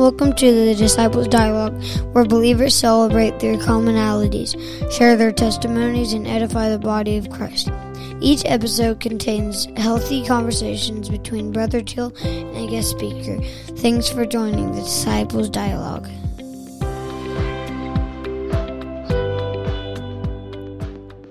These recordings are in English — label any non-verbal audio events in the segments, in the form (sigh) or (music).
Welcome to the Disciples Dialogue, where believers celebrate their commonalities, share their testimonies, and edify the body of Christ. Each episode contains healthy conversations between Brother Till and a guest speaker. Thanks for joining the Disciples Dialogue.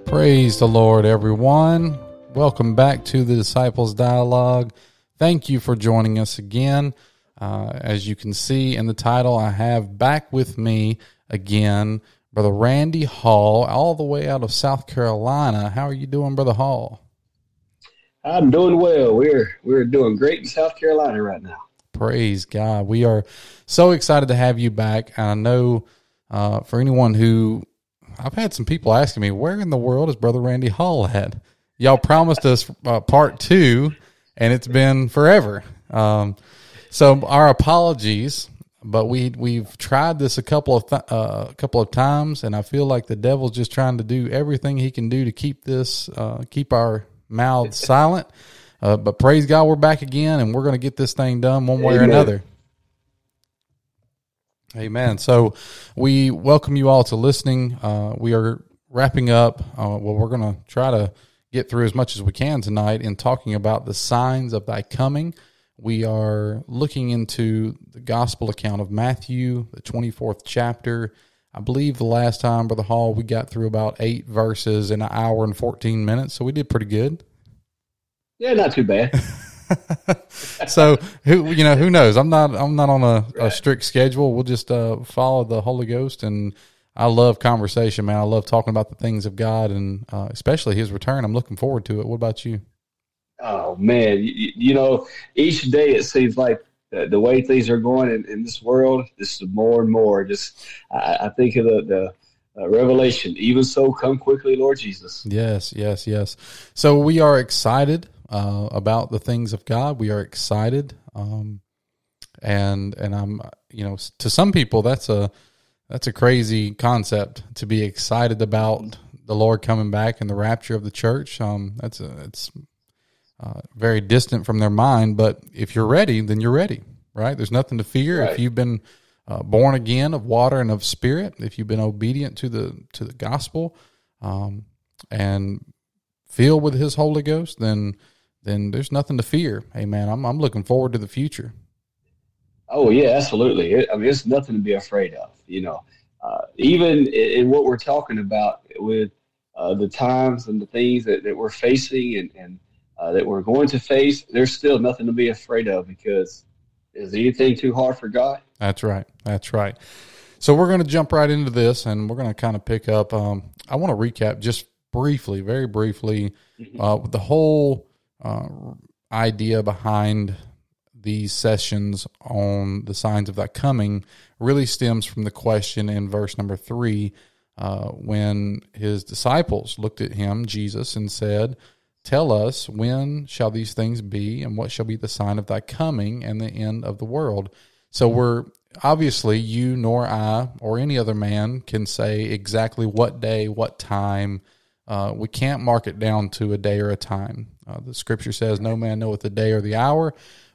Praise the Lord, everyone. Welcome back to the Disciples Dialogue. Thank you for joining us again. Uh, as you can see in the title, I have back with me again Brother Randy Hall, all the way out of South Carolina. How are you doing, Brother Hall? I'm doing well. We're we're doing great in South Carolina right now. Praise God. We are so excited to have you back. And I know uh, for anyone who I've had some people asking me, where in the world is Brother Randy Hall at? Y'all promised us uh, part two, and it's been forever. Um, so our apologies, but we we've tried this a couple of th- uh, a couple of times, and I feel like the devil's just trying to do everything he can do to keep this uh, keep our mouths (laughs) silent. Uh, but praise God, we're back again, and we're going to get this thing done one way Amen. or another. Amen. So we welcome you all to listening. Uh, we are wrapping up. Uh, well, we're going to try to get through as much as we can tonight in talking about the signs of thy coming. We are looking into the gospel account of Matthew, the 24th chapter. I believe the last time, Brother Hall, we got through about eight verses in an hour and 14 minutes. So we did pretty good. Yeah, not too bad. (laughs) so who you know who knows i'm not i'm not on a, a strict schedule we'll just uh, follow the holy ghost and i love conversation man i love talking about the things of god and uh, especially his return i'm looking forward to it what about you Oh man, you, you know, each day it seems like the, the way things are going in, in this world, this is more and more. Just I, I think of the the uh, revelation. Even so, come quickly, Lord Jesus. yes yes yes so we are excited uh, about the things of god we are excited um, and and i'm you know to some people that's a that's a crazy concept to be excited about the lord coming back and the rapture of the church um, that's a, it's uh, very distant from their mind. But if you're ready, then you're ready, right? There's nothing to fear if you've been uh, born again of water and of spirit. If you've been obedient to the to the gospel, um, and filled with His Holy Ghost, then then there's nothing to fear. Amen. I'm I'm looking forward to the future. Oh yeah, absolutely. It, I mean, it's nothing to be afraid of. You know, uh, even in, in what we're talking about with uh, the times and the things that, that we're facing and, and uh, that we're going to face, there's still nothing to be afraid of because is anything too hard for God? That's right. That's right. So we're going to jump right into this, and we're going to kind of pick up. Um, I want to recap just briefly, very briefly, uh, the whole uh, idea behind these sessions on the signs of that coming really stems from the question in verse number three, uh, when his disciples looked at him, Jesus, and said, Tell us when shall these things be, and what shall be the sign of thy coming and the end of the world? So we're obviously you nor I or any other man can say exactly what day, what time. Uh, we can't mark it down to a day or a time. Uh, the scripture says, "No man knoweth the day or the hour,"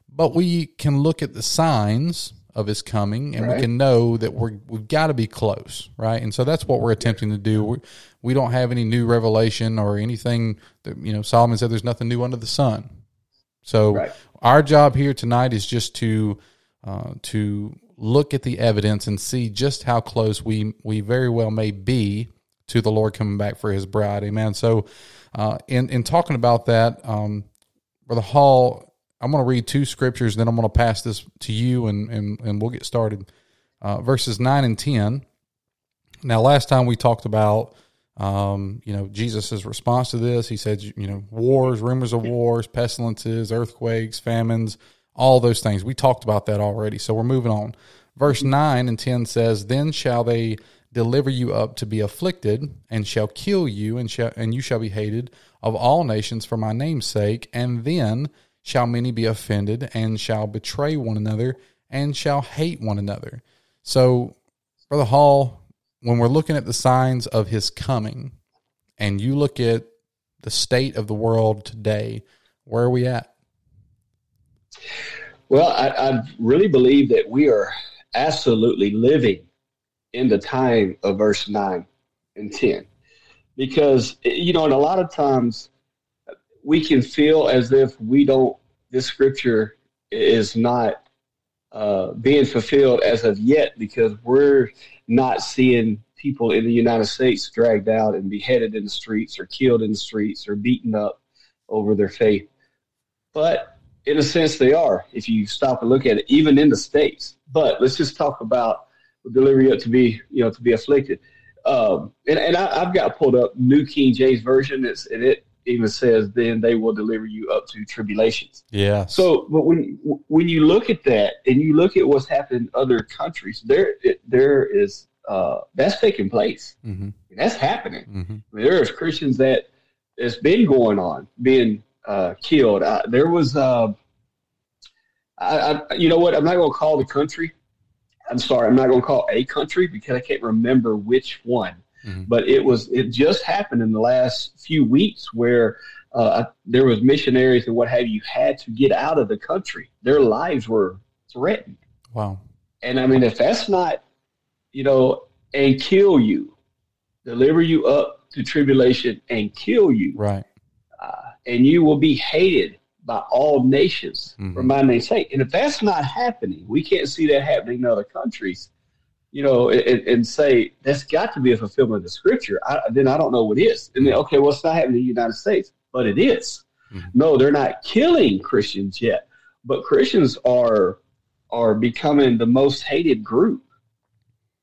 but we can look at the signs of his coming, and we can know that we're we've got to be close, right? And so that's what we're attempting to do. We, we don't have any new revelation or anything that you know. Solomon said, "There's nothing new under the sun." So Right. our job here tonight is just to uh, to look at the evidence and see just how close we we very well may be to the Lord coming back for His bride. Amen. So, uh, in in talking about that, um, Brother Hall, I'm going to read two scriptures, then I'm going to pass this to you, and and and we'll get started. Uh, verses nine and ten. Now, last time we talked about um, you know, Jesus' response to this, he said, you know, wars, rumors of wars, pestilences, earthquakes, famines, all those things. We talked about that already. So we're moving on. Verse 9 and 10 says, Then shall they deliver you up to be afflicted, and shall kill you, and shall and you shall be hated of all nations for my name's sake, and then shall many be offended, and shall betray one another, and shall hate one another. So, Brother Hall, when we're looking at the signs of his coming, and you look at the state of the world today, where are we at? Well, I, I really believe that we are absolutely living in the time of verse 9 and 10. Because, you know, and a lot of times we can feel as if we don't, this scripture is not uh, being fulfilled as of yet because we're not seeing people in the United States dragged out and beheaded in the streets or killed in the streets or beaten up over their faith. But in a sense, they are, if you stop and look at it, even in the States. But let's just talk about delivery up to be, you know, to be afflicted. Um, and and I, have got pulled up New King James Version, it's, and it even says, then they will deliver you up to tribulations. Yeah. So, but when when you look at that and you look at what's happened in other countries, there it, there is uh, that's taking place. Mm-hmm. That's happening. Mm-hmm. I mean, there is Christians that it's been going on, being uh, killed. I, there was, uh, I, I, you know what? I'm not going to call the country. I'm sorry, I'm not going to call a country because I can't remember which one. Mm-hmm. But it was it just happened in the last few weeks where uh, there was missionaries and what have you had to get out of the country. Their lives were threatened. Wow. And I mean, if that's not, you know, and kill you, deliver you up to tribulation and kill you, right? Uh, and you will be hated by all nations mm-hmm. for my name's sake. And if that's not happening, we can't see that happening in other countries you know, and, and, say that's got to be a fulfillment of the scripture, I, then I don't know what is. And then, okay, well, it's not happening in the United States, but it is. Mm-hmm. No, they're not killing Christians yet, but Christians are are becoming the most hated group.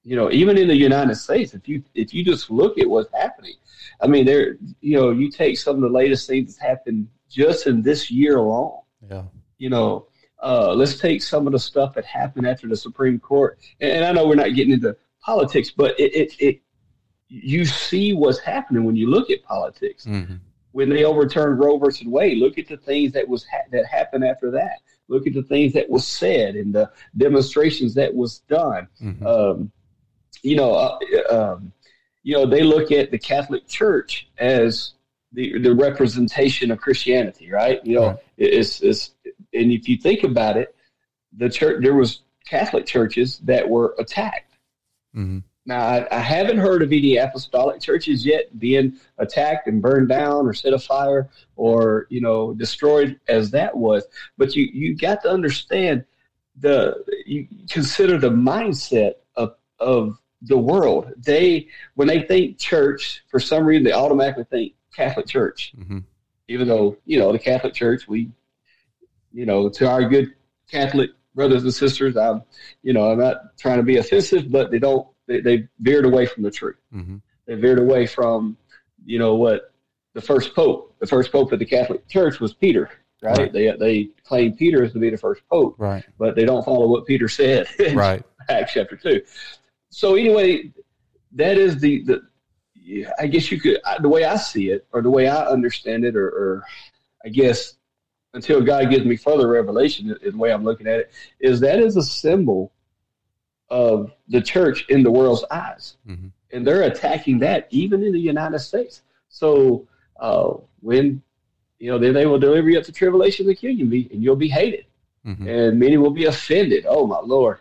You know, even in the United States, if you if you just look at what's happening, I mean, there, you know, you take some of the latest things that's happened just in this year alone. Yeah. You know, uh, let's take some of the stuff that happened after the Supreme Court. And, and I know we're not getting into politics, but it, it, it, you see what's happening when you look at politics. Mm-hmm. When they overturned Roe versus Wade, look at the things that was ha- that happened after that. Look at the things that was said and the demonstrations that was done. Mm-hmm. Um, you know, uh, um, you know, they look at the Catholic Church as the the representation of Christianity, right? You know, right. it's it's and if you think about it, the church there was Catholic churches that were attacked. Mm-hmm. Now I, I, haven't heard of any apostolic churches yet being attacked and burned down or set afire or you know destroyed as that was. But you you got to understand the you consider the mindset of of the world. They when they think church, for some reason they automatically think Catholic Church. Mm-hmm. Even though you know the Catholic Church, we you know, to our good Catholic brothers and sisters, I'm, you know, I'm not trying to be offensive, but they don't, they, they veered away from the truth. Mm-hmm. They veered away from, you know, what the first pope, the first pope of the Catholic Church was Peter, right? right. They they claim Peter is to be the first pope, right? But they don't follow what Peter said, (laughs) in right? Acts chapter two. So anyway, that is the the. I guess you could the way I see it, or the way I understand it, or, or I guess until God gives me further revelation, is the way I'm looking at it, is that is a symbol of the church in the world's eyes. Mm-hmm. And they're attacking that even in the United States. So uh, when, you know, then they will deliver you up to tribulation and kill you, and you'll be hated. Mm-hmm. And many will be offended. Oh, my Lord.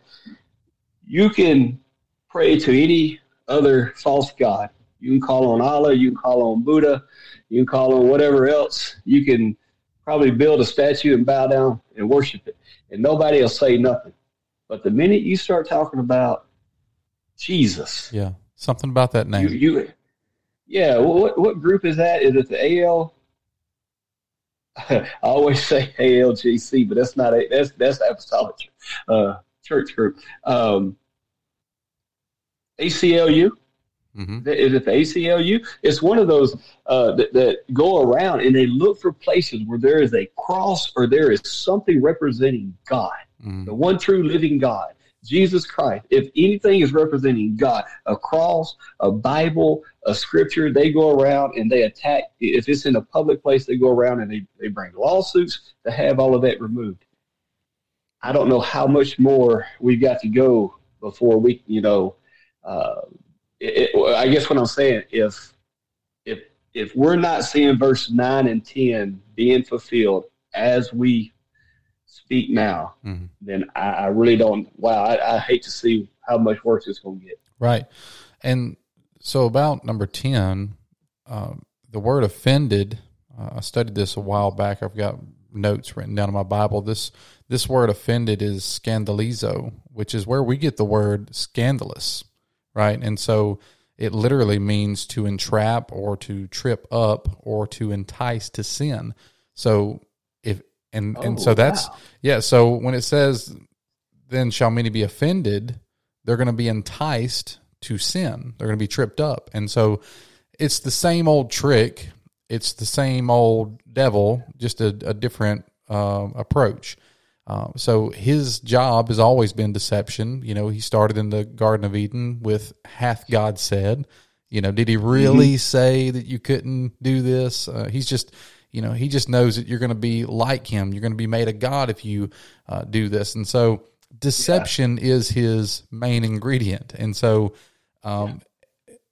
You can pray to any other false God. You can call on Allah, you can call on Buddha, you can call on whatever else. You can probably build a statue and bow down and worship it, and nobody will say nothing. But the minute you start talking about Jesus, yeah, something about that name, you, you yeah, what what group is that? Is it the AL? (laughs) I always say ALGC, but that's not a that's that's apostolic uh, church group. Um, ACLU. Mm-hmm. Is it the ACLU? It's one of those uh, that, that, go around and they look for places where there is a cross or there is something representing God, mm-hmm. the one true living God, Jesus Christ. If anything is representing God, a cross, a Bible, a scripture, they go around and they attack. If it's in a public place, they go around and they, they bring lawsuits to have all of that removed. I don't know how much more we've got to go before we, you know, uh, it, I guess what I'm saying, if if if we're not seeing verse nine and ten being fulfilled as we speak now, Mhm. then I, I really don't. Wow, I, I hate to see how much worse it's going to get. Right. And so about number 10, um, the word offended, uh, I studied this a while back. I've got notes written down in my Bible. This this word offended is scandalizo, which is where we get the word scandalous, right? And so it literally means to entrap or to trip up or to entice to sin. So if and and Oh, so that's wow. yeah, so when it says then shall many be offended, they're going to be enticed to sin. They're going to be tripped up. And so it's the same old trick. It's the same old devil, just a, a different uh, approach. Uh, so his job has always been deception. You know, he started in the Garden of Eden with "Hath God said?" You know, did he really say that you couldn't do this? Uh, he's just, you know, he just knows that you're going to be like him. You're going to be made a god if you uh, do this. And so, deception is his main ingredient. And so, um,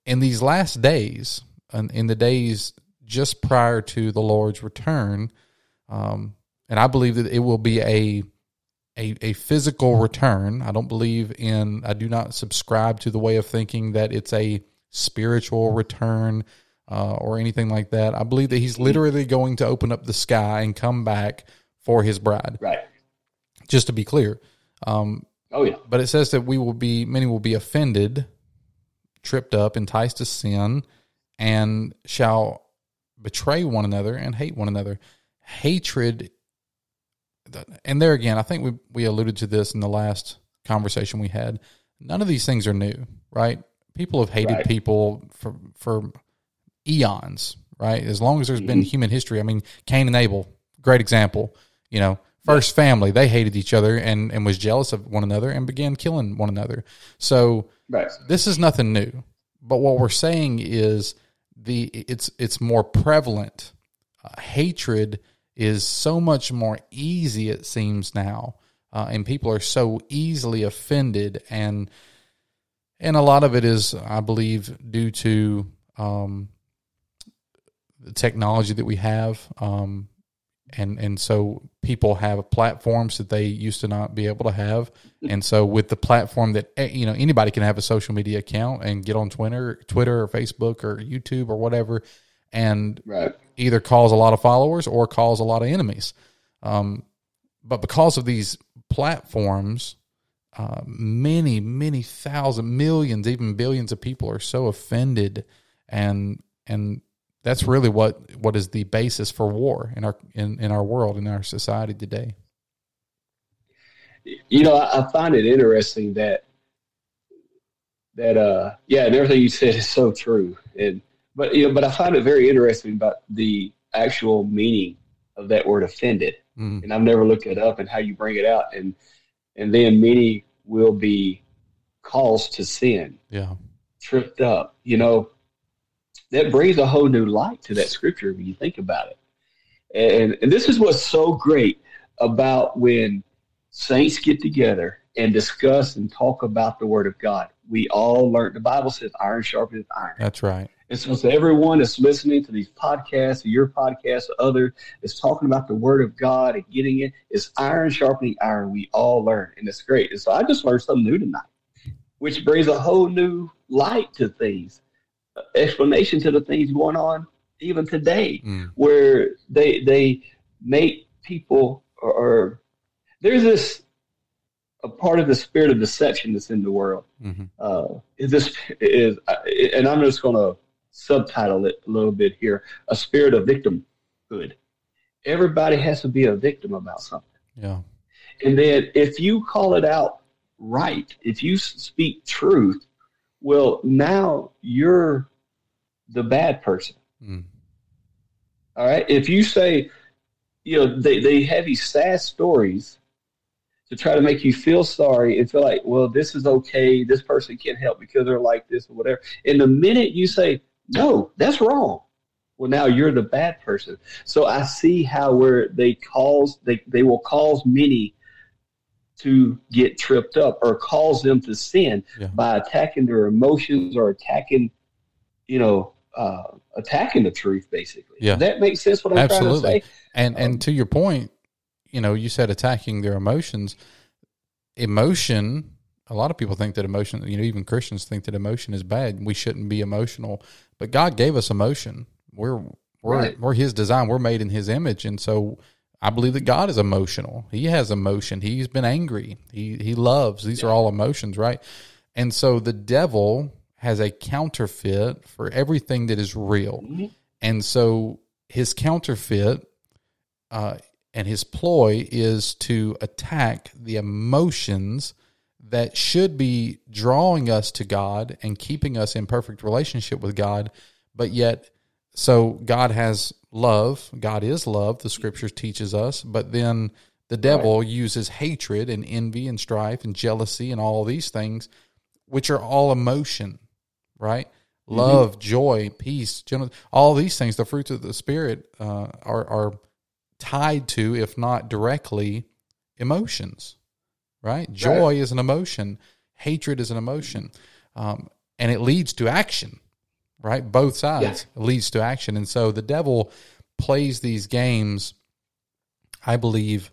in these last days, and in the days just prior to the Lord's return, um, and I believe that it will be a, a a physical return. I don't believe in. I do not subscribe to the way of thinking that it's a spiritual return uh, or anything like that. I believe that He's literally going to open up the sky and come back for His bride. Right. Just to be clear, um, Oh yeah. but it says that we will be many will be offended, tripped up, enticed to sin, and shall betray one another and hate one another. Hatred, and there again, I think we we alluded to this in the last conversation we had. None of these things are new, right? People have hated Right. people for for eons, right? As long as there's been Mm-hmm. human history. I mean, Cain and Abel, great example. You know, first family, they hated each other and and was jealous of one another and began killing one another. So Right. this is nothing new. But what we're saying is the it's it's more prevalent. Uh, hatred is so much more easy it seems now, uh, and people are so easily offended, and and a lot of it is, I believe, due to um, the technology that we have. Um, and and so people have platforms that they used to not be able to have and so with the platform that eh, you know anybody can have a social media account and get on twitter twitter or facebook or youtube or whatever and Right. either cause a lot of followers or cause a lot of enemies um, but because of these platforms uh, many many thousand millions millions, even billions of people are so offended and and that's really what what is the basis for war in our in, in our world in our society today You know, I, I find it interesting that that uh yeah, and everything you said is so true. And but you know, but I find it very interesting about the actual meaning of that word offended. Mm. And I've never looked it up and how you bring it out and and then many will be caused to sin, yeah tripped up, you know. That brings a whole new light to that scripture when you think about it. And and this is what's so great about when saints get together and discuss and talk about the Word of God. We all learn. The Bible says, "Iron sharpens iron." that's right And so, so everyone that's listening to these podcasts, or your podcast, or other, is talking about the Word of God and getting it. It's iron sharpening iron. We all learn, and it's great. And so, I just learned something new tonight, which brings a whole new light to things, uh, explanation to the things going on even today Mm. where they they make people or, or there's this a part of the spirit of deception that's in the world. hmm Uh, is this is and I'm just going to subtitle it a little bit here: a spirit of victimhood. Everybody has to be a victim about something, yeah and then if you call it out right, if you speak truth, well, now you're the bad person. Mm. All right. If you say, you know, they, they have these sad stories to try to make you feel sorry and feel like, well, this is okay. This person can't help because they're like this or whatever. And the minute you say, no, that's wrong. Well, now you're the bad person. So I see how where they cause they, they will cause many to get tripped up or cause them to sin Yeah. by attacking their emotions or attacking, you know, uh, attacking the truth. Basically, Yeah. Does that makes sense. What I'm Absolutely. trying to say. And Um, and to your point, you know, you said attacking their emotions. Emotion, a lot of people think that emotion, you know, even Christians think that emotion is bad. We shouldn't be emotional, but God gave us emotion. We're we're Right. we're His design. We're made in His image, and so I believe that God is emotional. He has emotion. He's been angry. He he loves. These are all emotions, right? And so the devil has a counterfeit for everything that is real. And so his counterfeit uh, and his ploy is to attack the emotions that should be drawing us to God and keeping us in perfect relationship with God. But yet, so God has love. God is love. The scriptures teaches us. But then the devil uses hatred and envy and strife and jealousy and all these things, which are all emotion, right? Love, joy, peace, gentleness, all these things, the fruits of the spirit, uh, are are tied to, if not directly, emotions, right? Joy is an emotion, hatred is an emotion, um, and it leads to action, right? Both sides it leads to action, and so the devil plays these games, I believe,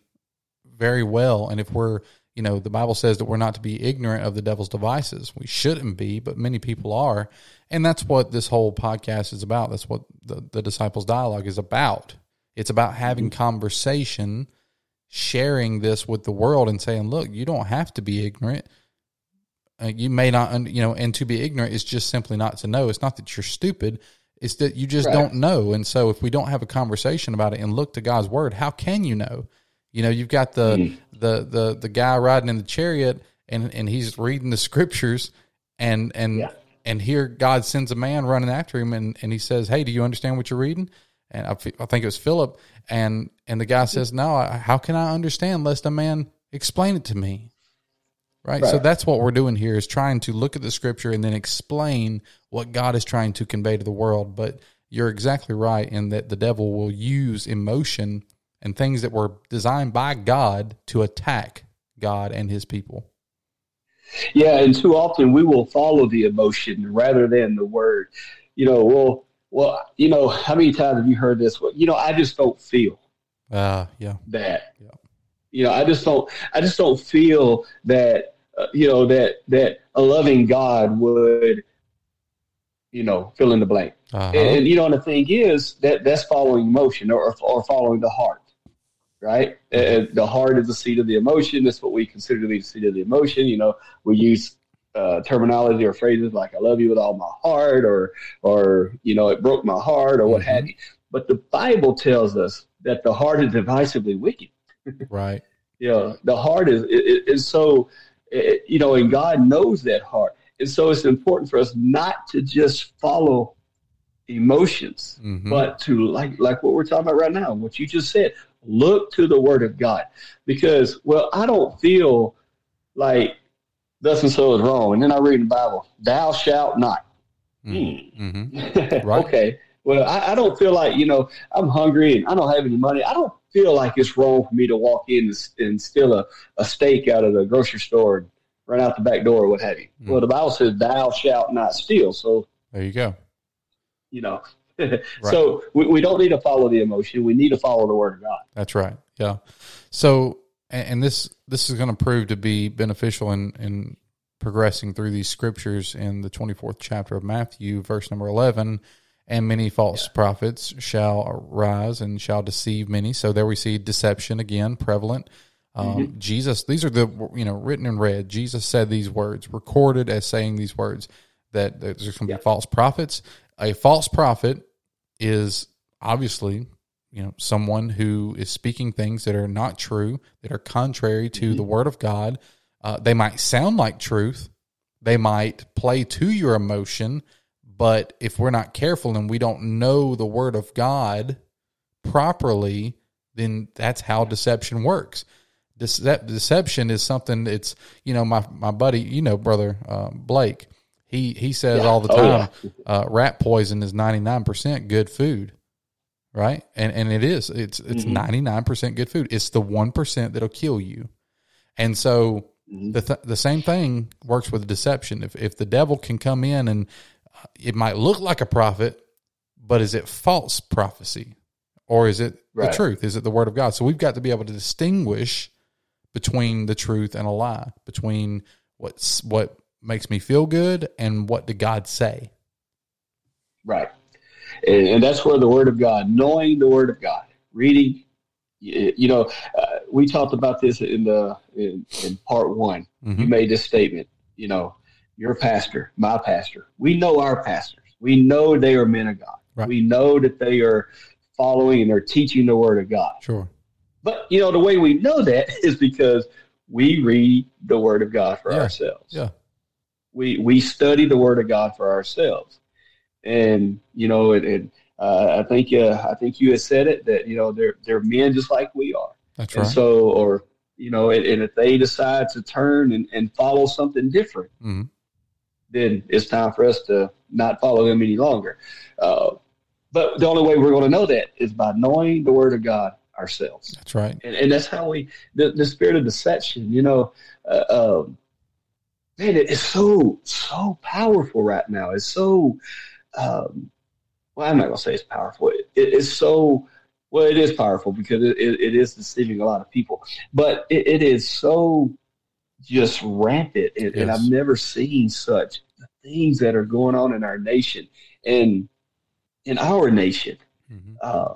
very well. And if we're you know, the Bible says that we're not to be ignorant of the devil's devices. We shouldn't be, but many people are. And that's what this whole podcast is about. That's what the, the disciples' dialogue is about. It's about having conversation, sharing this with the world, and saying, look, you don't have to be ignorant. Uh, you may not, you know, and to be ignorant is just simply not to know. It's not that you're stupid. It's that you just Right. don't know. And so if we don't have a conversation about it and look to God's word, how can you know? You know, you've got the the the the guy riding in the chariot and and he's reading the (laughs) scriptures and and Yeah. and here God sends a man running after him and and he says, "Hey, do you understand what you're reading?" And I, I think it was Philip and and the guy mm-hmm. says, "No, I, how can I understand lest a man explain it to me?" Right? So that's what we're doing here is trying to look at the scripture and then explain what God is trying to convey to the world. But you're exactly right in that the devil will use emotion and things that were designed by God to attack God and his people. Yeah, and too often we will follow the emotion rather than the word. You know, well, well, you know, how many times have you heard this? Well, you know, I just don't feel Uh, yeah. that. Yeah. You know, I just don't. I just don't feel that. Uh, you know that that a loving God would. You know, fill in the blank. Uh-huh. And, and you know, and the thing is that that's following emotion or or following the heart, right? And the heart is the seat of the emotion. That's what we consider to be the seat of the emotion. You know, we use uh, terminology or phrases like "I love you with all my heart" or or you know, it broke my heart or what Mhm. have you. But the Bible tells us that the heart is divisively wicked. right. You know, the heart is is, is so. It, you know, and God knows that heart, and so it's important for us not to just follow emotions Mhm. but to like like what we're talking about right now what you just said look to the word of god because well i don't feel like thus and so is wrong and then i read the bible thou shalt not Mhm. Hmm. (laughs) Right. okay well I, I don't feel like you know i'm hungry and i don't have any money i don't feel like it's wrong for me to walk in and, and steal a, a steak out of the grocery store and run out the back door or what have you Mm. well the bible says thou shalt not steal so There you go. you know. (laughs) So we, we don't need to follow the emotion. We need to follow the word of God. That's right. Yeah. So, and, and this this is going to prove to be beneficial in in progressing through these scriptures in the twenty fourth chapter of Matthew, verse number eleven. And many false prophets shall rise and shall deceive many. So there we see deception again prevalent. Um, Jesus, these are the you know written in red. Jesus said these words, recorded as saying these words that there's going to Yeah. be false prophets. A false prophet is obviously you know someone who is speaking things that are not true that are contrary to the word of god. Uh, they might sound like truth. They might play to your emotion but if we're not careful and we don't know the word of god properly then that's how deception works. Dece- deception is something that's you know my my buddy you know brother uh, blake he he says Yeah. all the Oh, time yeah. uh, rat poison is 99% good food right and and it is it's it's Mhm. 99% good food it's the 1% that'll kill you and so Mhm. the th- the same thing works with deception if if the devil can come in and uh, it might look like a prophet but is it false prophecy or is it Right. the truth? Is it the word of God? So we've got to be able to distinguish between the truth and a lie, between what's what makes me feel good and what did God say. Right. And, and that's where the Word of God, knowing the Word of God, reading, you, you know, uh, we talked about this in the in, in part one. You Mhm. made this statement. You know, your pastor, my pastor. We know our pastors. We know they are men of God. Right. We know that they are following and they're teaching the Word of God. Sure. But you know, the way we know that (laughs) is because we read the Word of God for Yeah. ourselves Yeah. we we study the Word of God for ourselves, and you know, and, and uh, I think uh, I think you had said it that you know they're they're men just like we are, That's and right. so or you know, and, and if they decide to turn and, and follow something different, Mhm. then it's time for us to not follow them any longer. Uh, but the only way we're going to know that is by knowing the Word of God ourselves That's right. and, and that's how we the, the spirit of deception you know uh, um, man it is so so powerful right now it's so um, well i'm not going to say it's powerful. It, it is so well it is powerful because it, it, is deceiving a lot of people. But it, it is so just rampant and, and i've never seen such things that are going on in our nation and in our nation. Mhm. uh,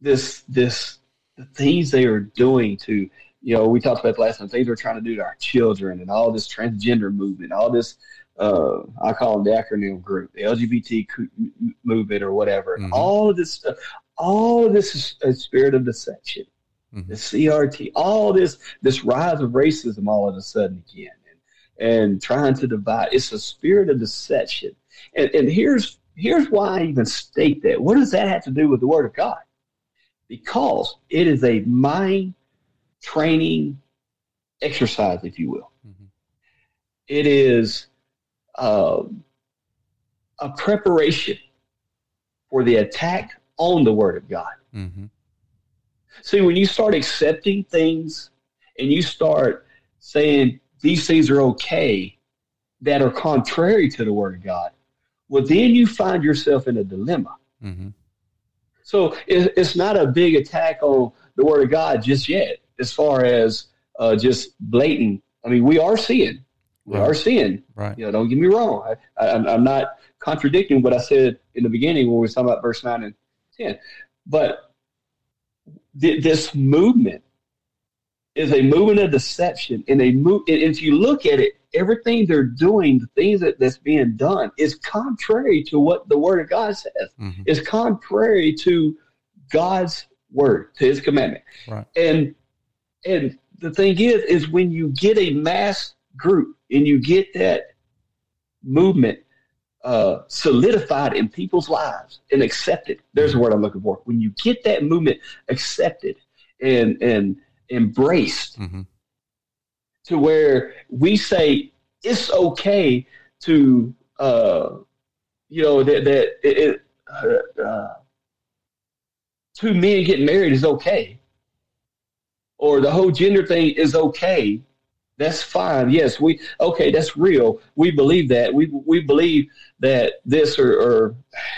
this this the things they are doing to you know we talked about last time things they're trying to do to our children and all this transgender movement all this uh, I call them the acronym group the LGBT movement or whatever Mhm. all of this stuff all of this is a spirit of deception Mhm. the CRT all this this rise of racism all of a sudden again and, and trying to divide it's a spirit of deception and, and here's here's why I even state that what does that have to do with the word of God because it is a mind training exercise, if you will. Mhm. It is um, a preparation for the attack on the Word of God. Mhm. See, when you start accepting things and you start saying these things are okay that are contrary to the Word of God, well, then you find yourself in a dilemma. Mhm. So it, it's not a big attack on the Word of God just yet, as far as uh, just blatant. I mean, we are seeing, we Right. are seeing. Right. You know, don't get me wrong. I, I, I'm- not contradicting what I said in the beginning when we were talking about verse nine and ten, but th- this movement is a movement of deception, and a move. And if you look at it, everything they're doing, the things that, that's being done, is contrary to what the Word of God says Mhm. is contrary to God's word, to his commandment. Right. And and the thing is, is when you get a mass group and you get that movement uh, solidified in people's lives and accepted, there's the word I'm looking for. When you get that movement accepted and and embraced Mhm. to where we say it's okay to uh, you know that that it, it uh, uh, two men getting married is okay, or the whole gender thing is okay. That's fine. Yes, we okay. That's real. We believe that. We we believe that this or, or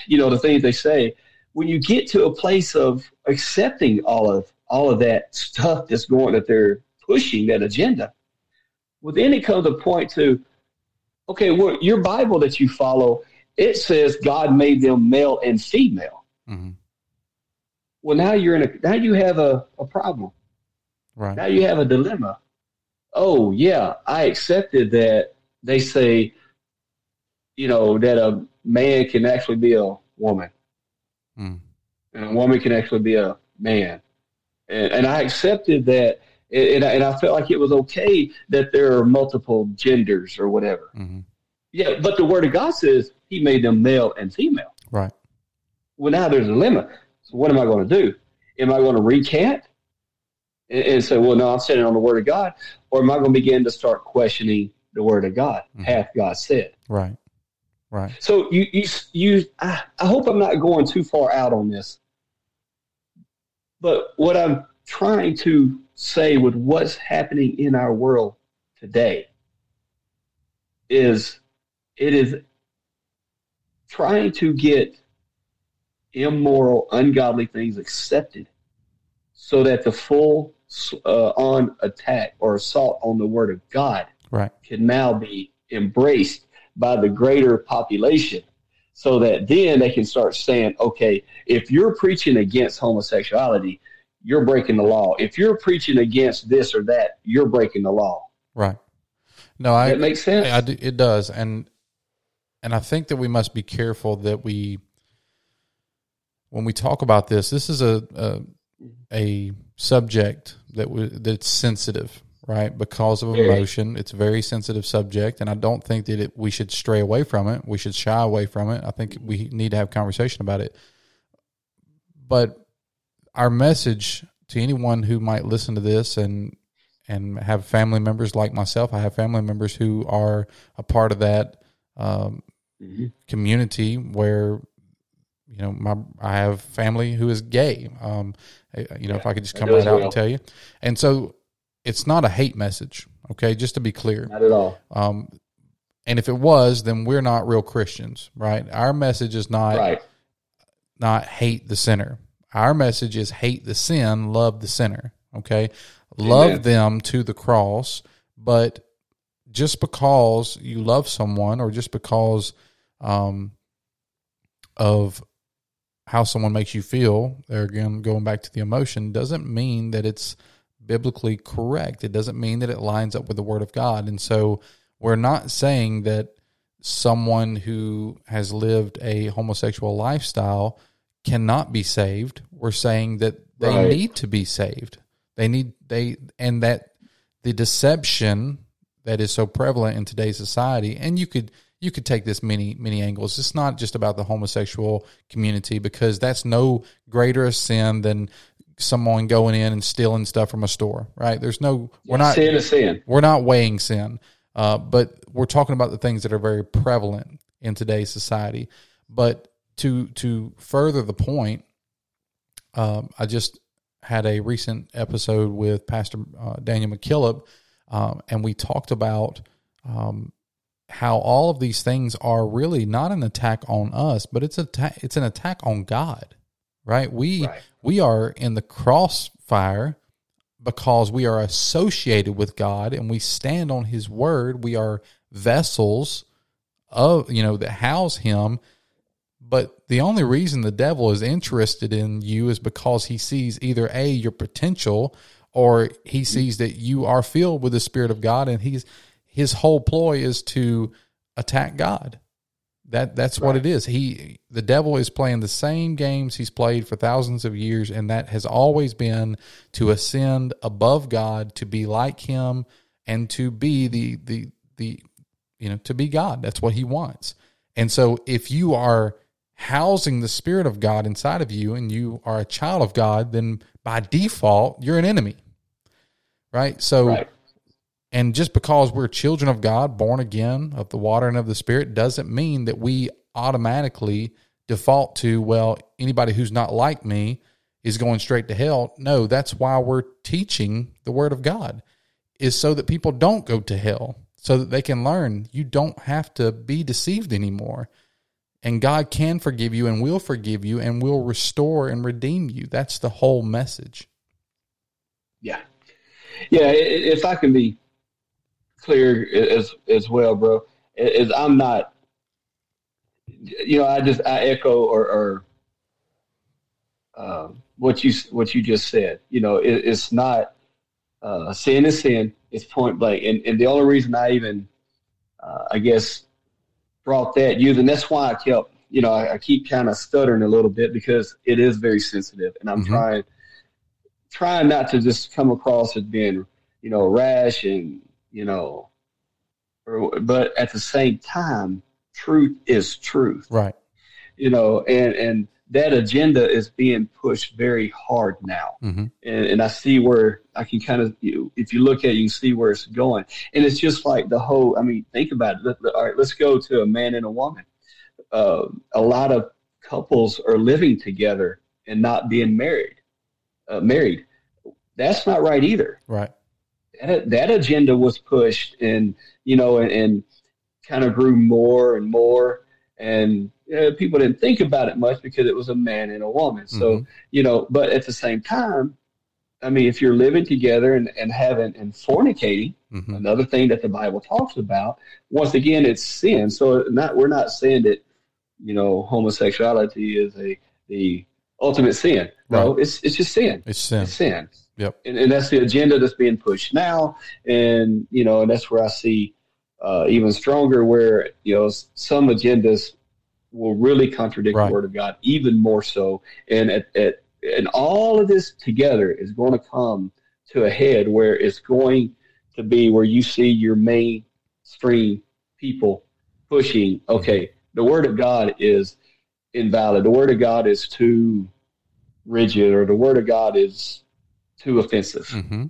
you know the things they say. When you get to a place of accepting all of all of that stuff that's going that they're pushing that agenda, well, then it comes a point to okay, well, your Bible that you follow it says God made them male and female. Mm-hmm. Well, now you're in a now you have a, a problem. Right. Now you have a dilemma. Oh yeah, I accepted that they say, you know, that a man can actually be a woman Mm. and a woman can actually be a man, and, and I accepted that, and I, and I felt like it was okay that there are multiple genders or whatever. Mhm. Yeah, but the Word of God says He made them male and female. Right. Well, now there's a limit. So what am I going to do? Am I going to recant and, and say, well, no, I'm standing on the Word of God, or am I going to begin to start questioning the Word of God? Mhm. Hath God said? Right. Right. So you you you. I, I hope I'm not going too far out on this, but what I'm trying to say with what's happening in our world today is it is trying to get immoral, ungodly things accepted so that the full uh, on attack or assault on the word of God right. can now be embraced by the greater population so that then they can start saying, okay, if you're preaching against homosexuality, you're breaking the law. If you're preaching against this or that, you're breaking the law. Right. No, I. It makes sense. I, it does, and and I think that we must be careful that we, when we talk about this, this is a a, a subject that we, that's sensitive, right? Because of emotion, it's a very sensitive subject, and I don't think that it, we should stray away from it. We should shy away from it. I think we need to have conversation about it. But our message to anyone who might listen to this and and have family members like myself. I have family members who are a part of that um, mm-hmm. community where you know my I have family who is gay. Um, you know, yeah, if I could just come right out and tell you, and so it's not a hate message. Okay, just to be clear, not at all. Um, and if it was, then we're not real Christians, right? Our message is not right. not hate the sinner. Our message is hate the sin, love the sinner. Okay, love them to the cross, but just because you love someone or just because um, of how someone makes you feel, there again, going back to the emotion, doesn't mean that it's biblically correct. It doesn't mean that it lines up with the Word of God. And so we're not saying that someone who has lived a homosexual lifestyle cannot be saved. We're saying that they right. need to be saved. They need they and that the deception that is so prevalent in today's society, and you could you could take this many many angles. It's not just about the homosexual community because that's no greater a sin than someone going in and stealing stuff from a store, right? There's no we're not sin is sin. We're not weighing sin, uh, but we're talking about the things that are very prevalent in today's society. But to to further the point, um, I just had a recent episode with Pastor uh, Daniel McKillop, um, and we talked about um, how all of these things are really not an attack on us, but it's a ta- it's an attack on God, right? We right. we are in the crossfire because we are associated with God and we stand on His word. We are vessels of you know that house Him but the only reason the devil is interested in you is because he sees either A, your potential, or he sees that you are filled with the Spirit of God and he's his whole ploy is to attack God. That that's right. what it is. He the devil is playing the same games he's played for thousands of years, and that has always been to ascend above God, to be like him, and to be the the the you know, to be God. That's what he wants. And so if you are housing the Spirit of God inside of you and you are a child of God, then by default, you're an enemy. Right? So, right. And just because we're children of God, born again of the water and of the Spirit, doesn't mean that we automatically default to, well, anybody who's not like me is going straight to hell. No, that's why we're teaching the Word of God, is so that people don't go to hell, so that they can learn you don't have to be deceived anymore and God can forgive you and will forgive you and will restore and redeem you. That's the whole message. Yeah. Yeah. If I can be clear as, as well, bro, is I'm not, you know, I just, I echo or, or uh, what you, what you just said, you know, it, it's not, uh, sin is sin. It's point blank. And, and the only reason I even, uh, I guess, brought that using. That's why I kept, you know, I, I keep kind of stuttering a little bit because it is very sensitive, and I'm mm-hmm. trying trying not to just come across as being, you know, rash and you know, or, but at the same time, truth is truth, right? You know, and and that agenda is being pushed very hard now. Mm-hmm. And, and, I see where I can kind of, you, if you look at it, you can see where it's going. And it's just like the whole, I mean, think about it. All right, let's go to a man and a woman. Uh, a lot of couples are living together and not being married. Uh, married. That's not right either. Right. That, that agenda was pushed and, you know, and, and kind of grew more and more. And uh, people didn't think about it much because it was a man and a woman. So Mhm. you know, but at the same time, I mean, if you're living together and, and having and fornicating, hmm another thing that the Bible talks about, once again, it's sin. So not we're not saying that you know homosexuality is a the ultimate sin. No, it's it's just sin. It's sin. It's sin. Yep. And, and that's the agenda that's being pushed now. And, you know, and that's where I see uh, even stronger where, you know, some agendas will really contradict Right. the word of God even more so. And at, at, and all of this together is going to come to a head where it's going to be where you see your mainstream people pushing, okay, the word of God is invalid. The word of God is too rigid or the word of God is too offensive, hmm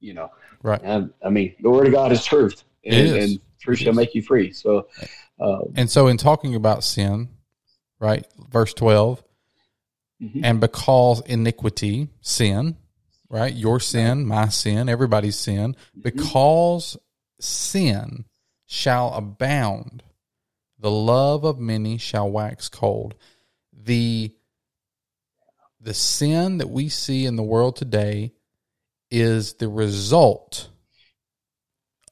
you know. Right. And, I mean, the word of God is truth, and, and truth shall make you free. So, uh, And so, in talking about sin, right, verse 12, mhm. and because iniquity, sin, right, your sin, my sin, everybody's sin, because sin shall abound, the love of many shall wax cold. The the sin that we see in the world today is the result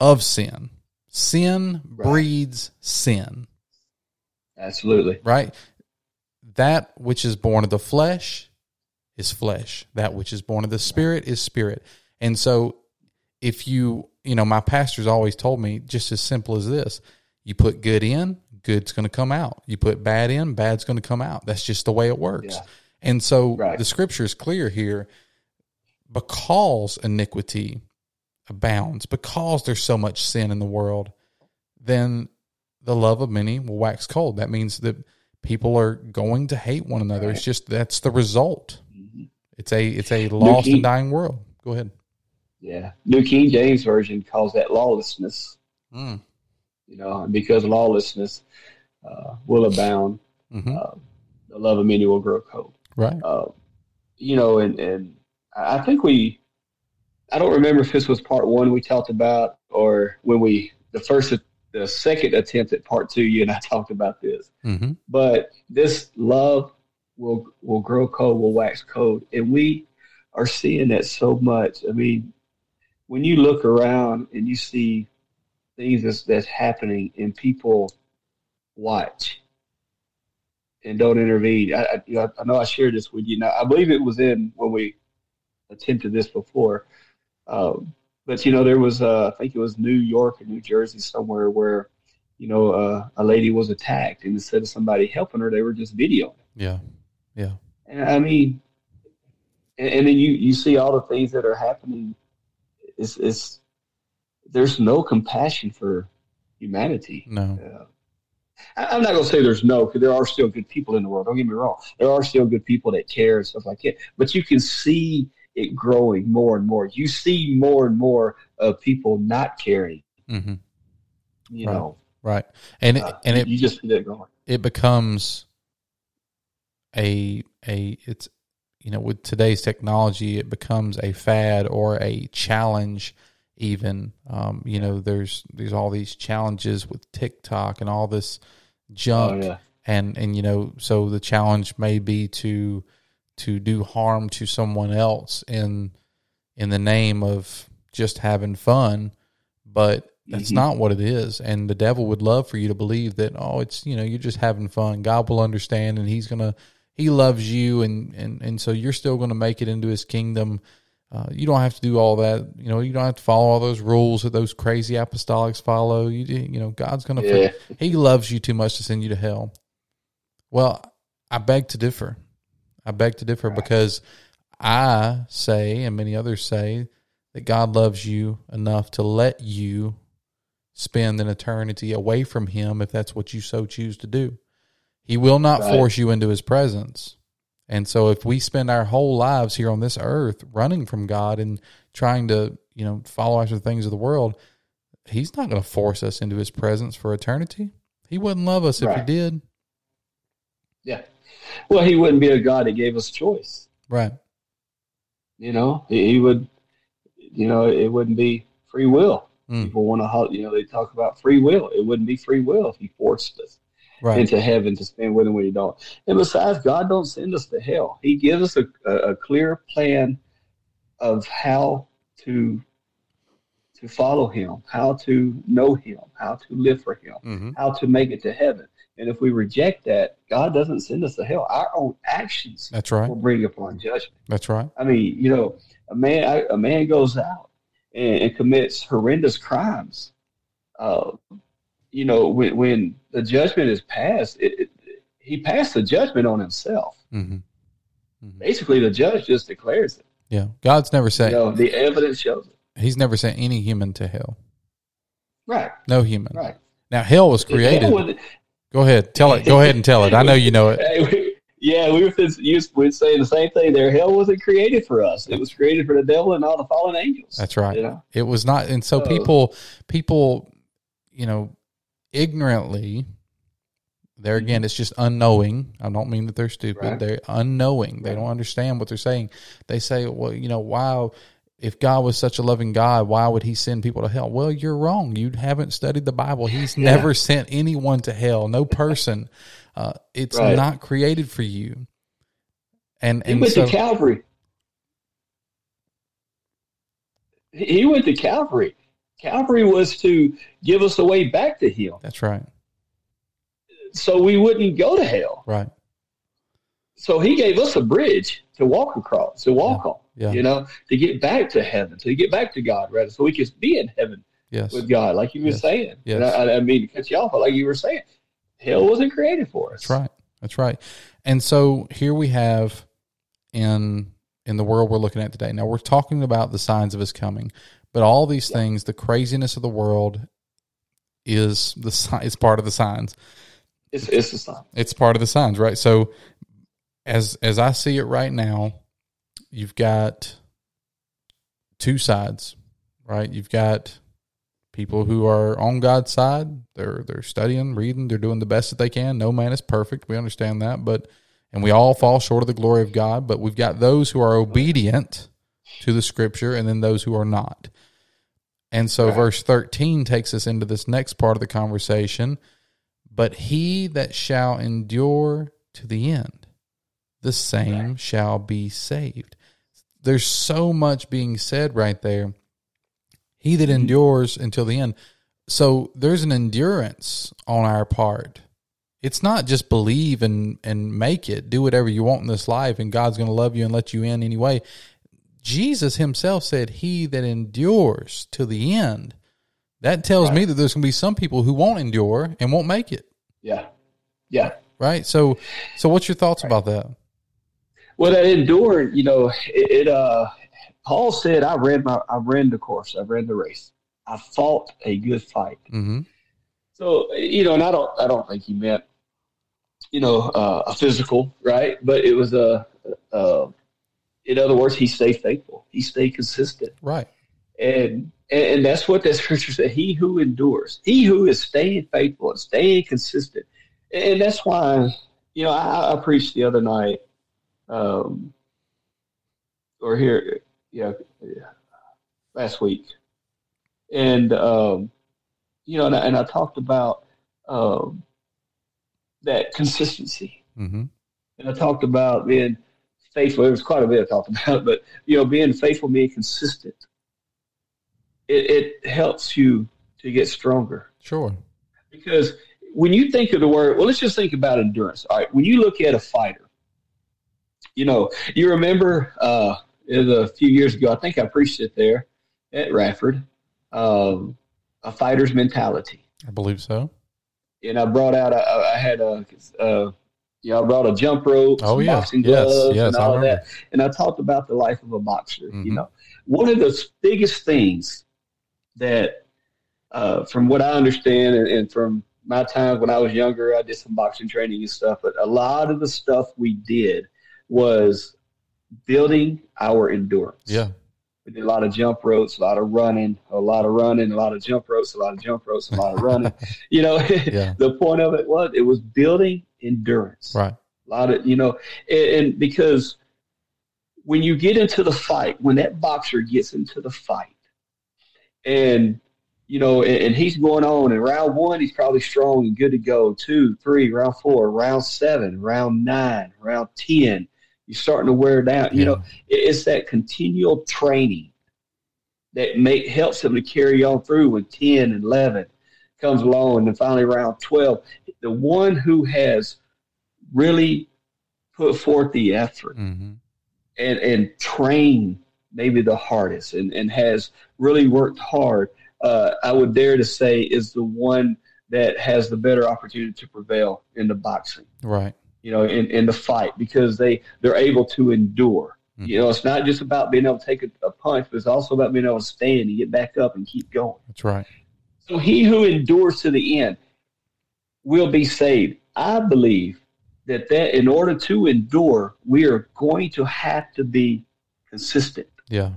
of sin. Sin Right. breeds sin absolutely. right? That which is born of the flesh is flesh. That which is born of the spirit is spirit. And so if you, you know, my pastor's always told me just as simple as this. You put good in, good's going to come out. You put bad in, bad's going to come out. That's just the way it works. Yeah. And so Right. the scripture is clear here because iniquity abounds, because there's so much sin in the world, then the love of many will wax cold. That means that people are going to hate one another. It's just that's the result. Mhm. It's a it's a lost King- and dying world. Go ahead. Yeah. New King James Version calls that lawlessness, Mm. you know, because lawlessness uh, will abound, hmm uh, the love of many will grow cold. Right. uh, you know, and, and I think we, I don't remember if this was part one we talked about or when we, the first, the second attempt at part two, you and I (laughs) talked about this, hmm but this love will, will grow cold, will wax cold. And we are seeing that so much. I mean, when you look around and you see things that's, that's happening and people watch and don't intervene. I, I, you know, I know I shared this with you. Now, I believe it was in when we attempted this before. Um, but you know, there was uh, I think it was New York or New Jersey somewhere where you know uh, a lady was attacked, and instead of somebody helping her, they were just videoing. Yeah. Yeah. And I mean, and, and then you you see all the things that are happening. It's it's there's no compassion for humanity. No. Yeah. I'm not going to say there's no, because there are still good people in the world. Don't get me wrong. There are still good people that care and stuff like that. But you can see it growing more and more. You see more and more of people not caring. hmm You Right. know, Right. And it, Uh, and it you just see that growing. it becomes a a it's you know with today's technology it becomes a fad or a challenge even um, you know there's there's all these challenges with TikTok and all this Oh junk yeah, and and you know so the challenge may be to to do harm to someone else in in the name of just having fun but that's Mhm. not what it is. And the devil would love for you to believe that oh it's you know you're just having fun. God will understand and he's gonna he loves you and and and so you're still gonna make it into his kingdom uh, you don't have to do all that you know you don't have to follow all those rules that those crazy apostolics follow you you know god's gonna yeah, he loves you too much to send you to hell. Well, I beg to differ. I beg to differ Right. because I say, and many others say, that God loves you enough to let you spend an eternity away from Him if that's what you so choose to do. He will not Right. force you into His presence. And so if we spend our whole lives here on this earth running from God and trying to, you know, follow after the things of the world, He's not going to force us into His presence for eternity. He wouldn't love us if He did. yeah. Well, he wouldn't be a God that gave us choice. Right. You know, he, he would. You know, it wouldn't be free will. Mm. People want to, you know, they talk about free will. It wouldn't be free will if he forced us. Right. into heaven to spend with him when you don't. And besides, God don't send us to hell. He gives us a, a, clear plan of how to to follow him, how to know him, how to live for him, hmm how to make it to heaven. And if we reject that, God doesn't send us to hell. Our own actions That's right. will bring upon judgment. That's right. I mean, you know, a man a man goes out and, and commits horrendous crimes. Uh, you know, when when the judgment is passed, it, it, he passed the judgment on himself. hmm Basically, the judge just declares it. Yeah. God's never You sent. know, the evidence shows it. He's never sent any human to hell. Right, No human. right. Now hell was created. Hell was- Go ahead. Tell it. Go ahead and tell it. I know you know it. (laughs) Hey, we- yeah, we were, just- you were saying the same thing there. Hell wasn't created for us; it was created for the devil and all the fallen angels. That's right. You know? It was not, and so Oh. people, people, you know, ignorantly. There again, it's just unknowing. I don't mean that they're stupid. Right. They're unknowing. They don't understand what they're saying. They say, "Well, you know, why? If God was such a loving God, why would He send people to hell?" Well, you're wrong. You haven't studied the Bible. He's (laughs) Yeah. never sent anyone to hell. No person. Uh, it's Right. not created for you. And He and went so to Calvary. He he went to Calvary. Calvary was to give us a way back to Him, that's right. so we wouldn't go to hell. Right. So He gave us a bridge to walk across, to walk on. Yeah. You know, to get back to heaven, to get back to God, rather, so we could be in heaven Yes. with God, like you were Yes. saying. Yes. I, I mean to cut you off, but like you were saying, hell wasn't created for us. That's right. That's right. And so here we have in in the world we're looking at today. Now we're talking about the signs of his coming, but all these things, the craziness of the world is the is part of the signs. It's it's a sign. It's part of the signs, right? So as as I see it right now, you've got two sides, right? You've got people who are on God's side. They're they're studying, reading, they're doing the best that they can. No man is perfect. We understand that, but and we all fall short of the glory of God, but we've got those who are obedient to the scripture and then those who are not. And so Right. verse 13 takes us into this next part of the conversation. But he that shall endure to the end, the same shall be saved. There's so much being said right there. He that Mm-hmm. endures until the end. So there's an endurance on our part. It's not just believe and, and make it, do whatever you want in this life, and God's going to love you and let you in anyway. Jesus himself said, He that endures to the end. That tells me that there's going to be some people who won't endure and won't make it, Yeah. Yeah. right? So, so what's your thoughts about that? Well, that endured, you know, it, it uh Paul said, I ran my I ran the course, I ran the race. I fought a good fight. hmm So, you know, and I don't I don't think he meant, you know, uh, a physical, right? But it was a uh in other words, he stayed faithful. He stayed consistent. Right. And and that's what that (laughs) scripture said. He who endures, he who is staying faithful and staying consistent. And that's why, you know, I, I preached the other night, um, or here, yeah, yeah, last week, and um, you know, and I, and I talked about um, that consistency, hmm and I talked about being faithful. There was quite a bit I talked (laughs) about, but you know, being faithful, being consistent, it, it helps you to get stronger Sure. because when you think of the word, well, let's just think about endurance. All right, when you look at a fighter, you know, you remember uh, it was a few years ago. I think I preached it there at Rafford. Um, a fighter's mentality, I believe so. and I brought out. I had a, uh, you know, I brought a jump rope, Oh, some yeah. boxing gloves, yes, and I all of that. And I talked about the life of a boxer. Mhm. You know, one of the biggest things that, uh, from what I understand, and, and from my time when I was younger, I did some boxing training and stuff. But a lot of the stuff we did was building our endurance. Yeah. We did a lot of jump ropes, a lot of running, a lot of running, a lot of jump ropes, a lot of jump ropes, a lot of running. (laughs) You know, (laughs) Yeah. the point of it was it was building endurance. Right. A lot of you know, and, and because when you get into the fight, when that boxer gets into the fight, and you know, and, and he's going on. In round one, he's probably strong and good to go. Two, three, round four, round seven, round nine, round ten. You're starting to wear down. You know, it's that continual training that make helps him to carry on through when 10 and 11 comes along and then finally round 12 the one who has really put forth the effort hmm and and trained maybe the hardest and, and has really worked hard uh, i would dare to say is the one that has the better opportunity to prevail in the boxing Right. You know in, in the fight because they they're able to endure Mhm. you know it's not just about being able to take a, a punch but it's also about being able to stand and get back up and keep going That's right. so he who endures to the end will be saved. I believe that that in order to endure, we are going to have to be consistent, Yeah.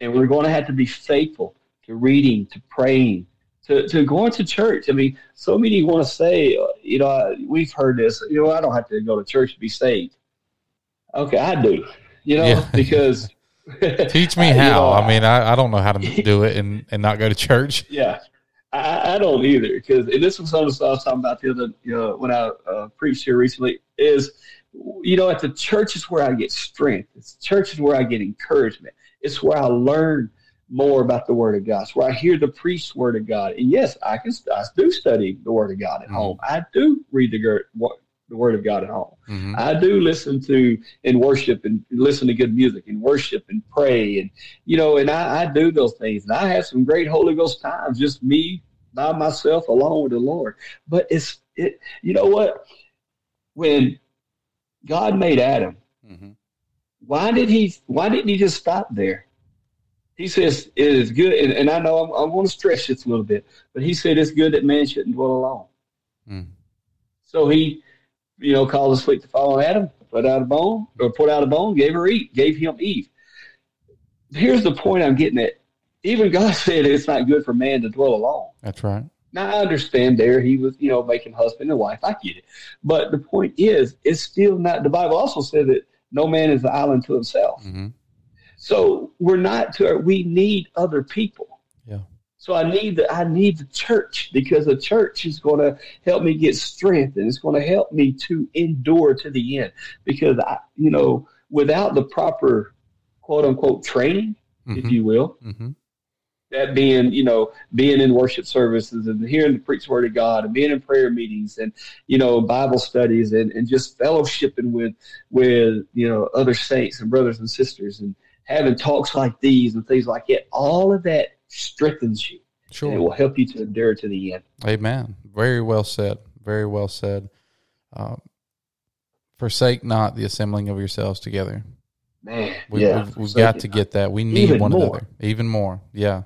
and we're going to have to be faithful to reading, to praying, to, to going to church. I mean, so many want to say, uh, you know, we've heard this. You know, I don't have to go to church to be saved. Okay, I do. You know, Yeah. because (laughs) Teach me (laughs) you how. know, I mean, I, I don't know how to do it and, and not go to church. Yeah, I, I don't either because and this was something I was talking about the other you know, when I uh, preached here recently. Is you know at the church is where I get strength. It's church is where I get encouragement. It's where I learn more about the Word of God. It's where I hear the priest's Word of God. And yes, I can I do study the Word of God at Mhm. home. I do read the the Word of God at home. hmm I do listen to and worship and listen to good music and worship and pray and you know and I, I do those things and I have some great Holy Ghost times just me by myself alone with the Lord. But it's it you know what when God made Adam, hmm why did he why didn't he just stop there? He says it is good and, and I know I'm, I'm going to stretch this a little bit, but he said it's good that man shouldn't dwell alone. Mm. So he, you know, called a sleep to fall on Adam, put out a bone, or put out a bone, gave her eat, gave him Eve. Here's the point I'm getting at. Even God (laughs) said it's not good for man to dwell alone. That's right. Now I understand there he was, you know, making husband and wife. I get it. But the point is, it's still not the Bible also said that no man is an island to himself. hmm So we're not to we need other people. Yeah. So I need the I need the church because the church is going to help me get strength and it's going to help me to endure to the end. Because I, you know, without the proper quote unquote training, if hmm you will, hmm that being you know being in worship services and hearing the preached word of God and being in prayer meetings and you know Bible studies and, and just fellowshipping with with you know other saints and brothers and sisters and having talks like these and things like it, All of that strengthens you. And it will help you to endure to the end. Amen. Very well said. Very well said. Uh, forsake not the assembling of yourselves together. Man, We, yeah, we've, we've got to not. get that. We need Even one more. another. Even more. Yeah.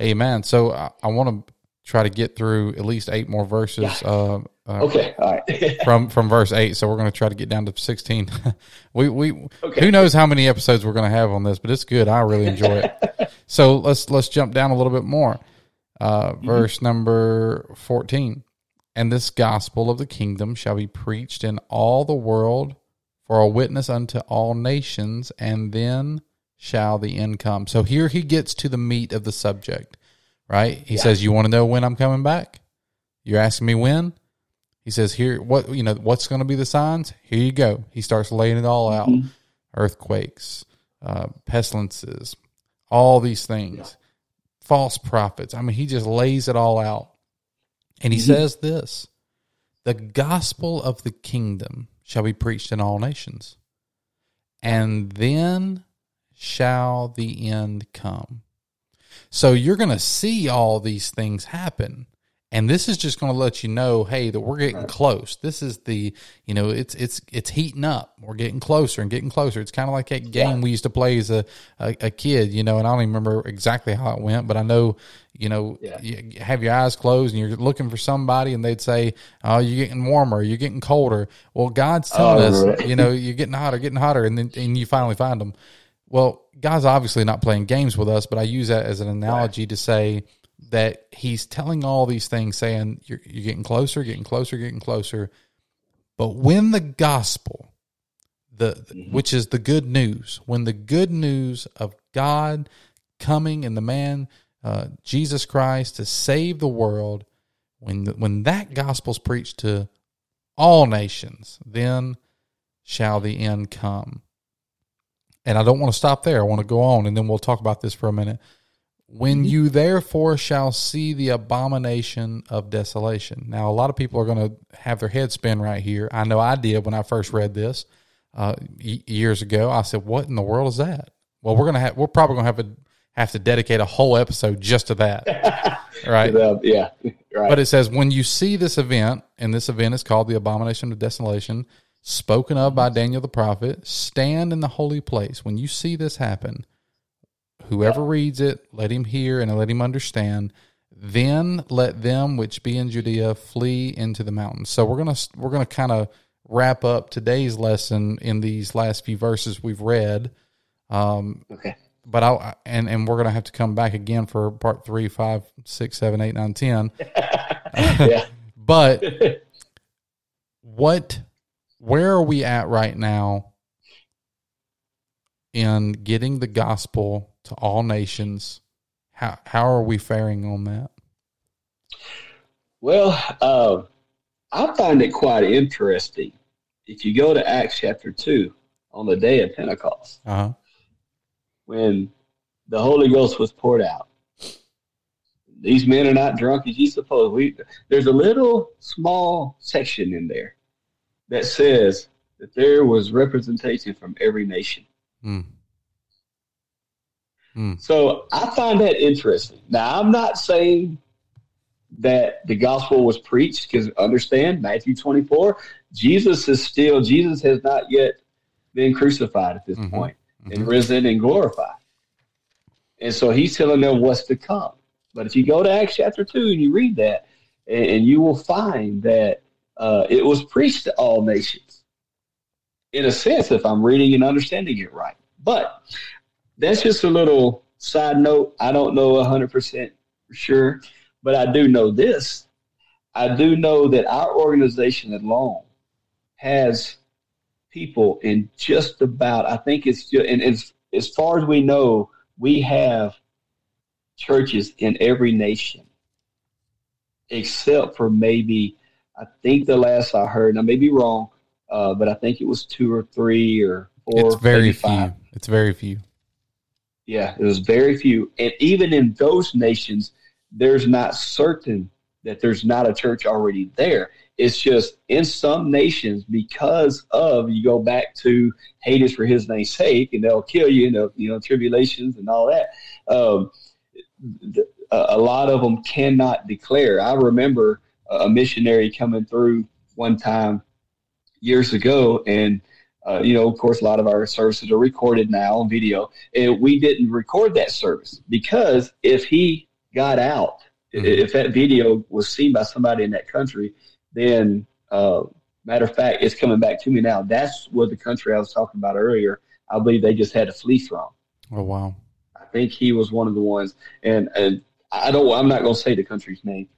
Amen. So I, I want to try to get through at least eight more verses Yeah. uh, uh, Okay, all right. (laughs) from from verse eight. So we're going to try to get down to sixteen. (laughs) we we Okay. who knows how many episodes we're going to have on this, but it's good. I really enjoy it. (laughs) so let's let's jump down a little bit more. Uh, verse number fourteen. And this gospel of the kingdom shall be preached in all the world for a witness unto all nations, and then shall the end come. So here he gets to the meat of the subject, right? He Yeah. says, You want to know when I'm coming back? You're asking me when? He says, Here, what, you know, what's going to be the signs? Here you go. He starts laying it all out Mhm. earthquakes, uh, pestilences, all these things, false prophets. I mean, he just lays it all out. And he Mhm. says this the gospel of the kingdom shall be preached in all nations, and then shall the end come. So you're going to see all these things happen. And this is just going to let you know, hey, that we're getting close. This is the, you know, it's it's it's heating up. We're getting closer and getting closer. It's kind of like that game Yeah. we used to play as a, a a kid, you know. And I don't even remember exactly how it went, but I know, you know, Yeah. you have your eyes closed and you're looking for somebody, and they'd say, "Oh, you're getting warmer. You're getting colder." Well, God's telling Oh, us, right. you know, you're getting hotter, getting hotter, and then and you finally find them. Well, God's obviously not playing games with us, but I use that as an analogy to say that He's telling all these things, saying you're, you're getting closer, getting closer, getting closer. But when the gospel, the which is the good news, when the good news of God coming and the man uh, Jesus Christ to save the world, when when that gospel's preached to all nations, then shall the end come. And I don't want to stop there. I want to go on, and then we'll talk about this for a minute. When you therefore shall see the abomination of desolation. Now, a lot of people are going to have their head spin right here. I know I did when I first read this uh, years ago. I said, "What in the world is that?" Well, we're gonna have we're probably gonna have a have to dedicate a whole episode just to that, (laughs) right? Uh, yeah, (laughs) right. But it says when you see this event, and this event is called the abomination of desolation, spoken of by Daniel the prophet, stand in the holy place. When you see this happen, whoever reads it, let him hear and let him understand. Then let them which be in Judea flee into the mountains. So we're gonna we're gonna kind of wrap up today's lesson in these last few verses we've read. Um, okay. but I and and we're gonna have to come back again for part three, five, six, seven, eight, nine, ten. (laughs) yeah. But (laughs) what, where are we at right now in getting the gospel to all nations? How how are we faring on that? Well, uh, I find it quite interesting. If you go to Acts chapter 2 on the day of Pentecost, Uh huh. when the Holy Ghost was poured out, these men are not drunk as you suppose. We, there's a little small section in there that says that there was representation from every nation. Mm. Mm. So I find that interesting. Now, I'm not saying that the gospel was preached because understand Matthew 24, Jesus is still, Jesus has not yet been crucified at this Mhm. point and risen and glorified. And so he's telling them what's to come. But if you go to Acts chapter 2 and you read that, and, and you will find that uh, it was preached to all nations. In a sense, if I'm reading and understanding it right. But that's just a little side note. I don't know 100% for sure, but I do know this. I do know that our organization alone has people in just about, I think it's just, and as, as far as we know, we have churches in every nation except for maybe, I think the last I heard, and I may be wrong, uh, but I think it was two or three or four. It's very few. It's very few. Yeah, it was very few. And even in those nations, there's not certain that there's not a church already there. It's just in some nations because of you go back to hate us for his name's sake and they'll kill you, you know, you know, tribulations and all that. Um, th- a lot of them cannot declare. I remember a missionary coming through one time years ago and uh, you know, of course, a lot of our services are recorded now on video, and we didn't record that service because if he got out, Mhm. if that video was seen by somebody in that country, then uh, matter of fact, it's coming back to me now. That's what the country I was talking about earlier. I believe they just had to flee from. Oh wow. I think he was one of the ones, and and I don't. I'm not going to say the country's name,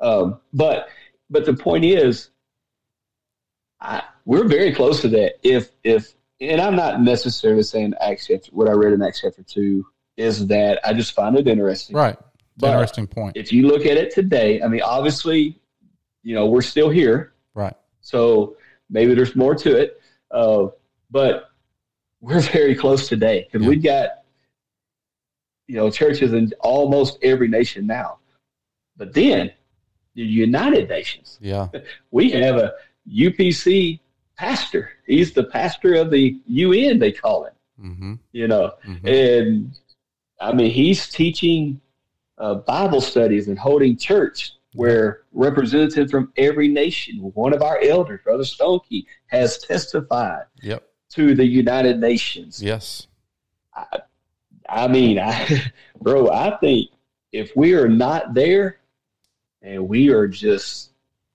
um, but but the point is, I, we're very close to that. If if and I'm not necessarily saying Acts chapter what I read in Acts chapter two is that I just find it interesting. Right. But- interesting point. If you look at it today, I mean, obviously, you know, we're still here, Right. so maybe there's more to it, uh, but we're (laughs) very close today because Yeah. we've got you know churches in almost every nation now. But then the United Nations, Yeah. (laughs) we have a UPC pastor. He's the pastor of the UN. They call him. Mm-hmm. You know, hmm and I mean, he's teaching uh, Bible studies and holding church where representatives from every nation, one of our elders, Brother Stonekey, has testified Yep. to the United Nations. Yes. I mean, I, (laughs) bro, I think if we are not there and we are just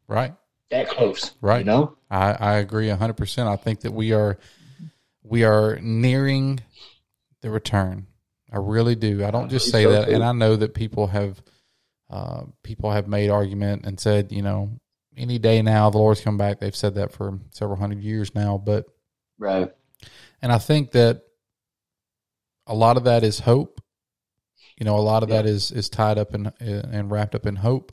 Right. that close, Right. You know, I, I agree hundred percent. I think that we are we are nearing the return. I really do. I don't just say so, that, too. and I know that people have uh, people have made argument and said, you know, any day now the Lord's come back. They've said that for several hundred years now, but right? and I think that a lot of that is hope. you know, a lot of that is is tied up in and wrapped up in hope.